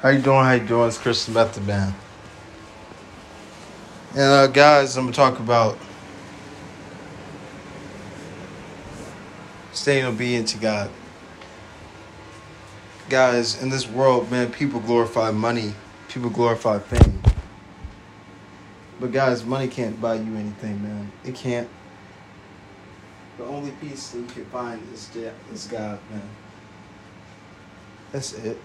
How you doing? How you doing? It's Chris Method. And uh, guys, I'm gonna talk about staying obedient to God. Guys, in this world, man, people glorify money. People glorify fame. But guys, money can't buy you anything, man. It can't. The only peace that you can find is is God, man. That's it.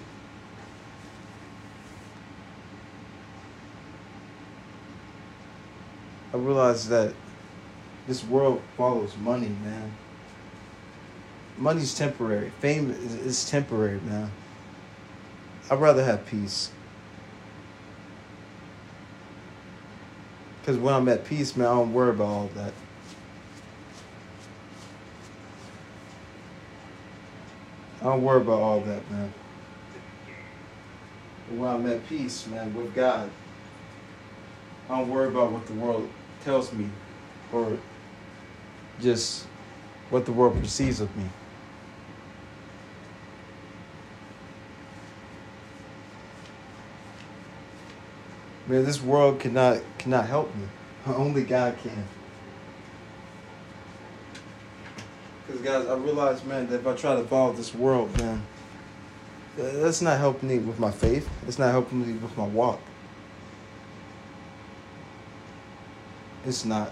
I realized that this world follows money, man. Money's temporary. Fame is, is temporary, man. I'd rather have peace. Because when I'm at peace, man, I don't worry about all that. I don't worry about all that, man. But when I'm at peace, man, with God, I don't worry about what the world tells me or just what the world perceives of me. Man, this world cannot cannot help me. Only God can. Because guys, I realize, man, that if I try to follow this world, man, that's not helping me with my faith. It's not helping me with my walk. It's not.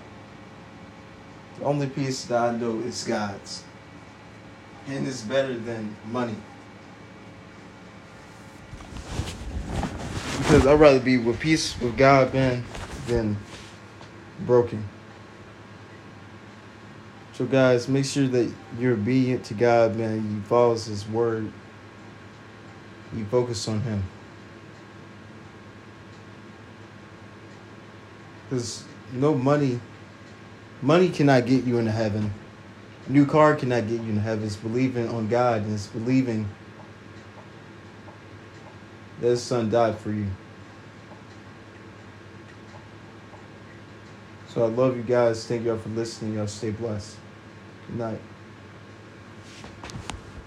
The only peace that I know is God's. And it's better than money. Because I'd rather be with peace with God, man, than broken. So, guys, make sure that you're obedient to God, man. You follow His word. You focus on Him. Because no money, money cannot get you into heaven. New car cannot get you into heaven. It's believing on God and it's believing that His Son died for you. So I love you guys. Thank y'all for listening. Y'all stay blessed. Good night.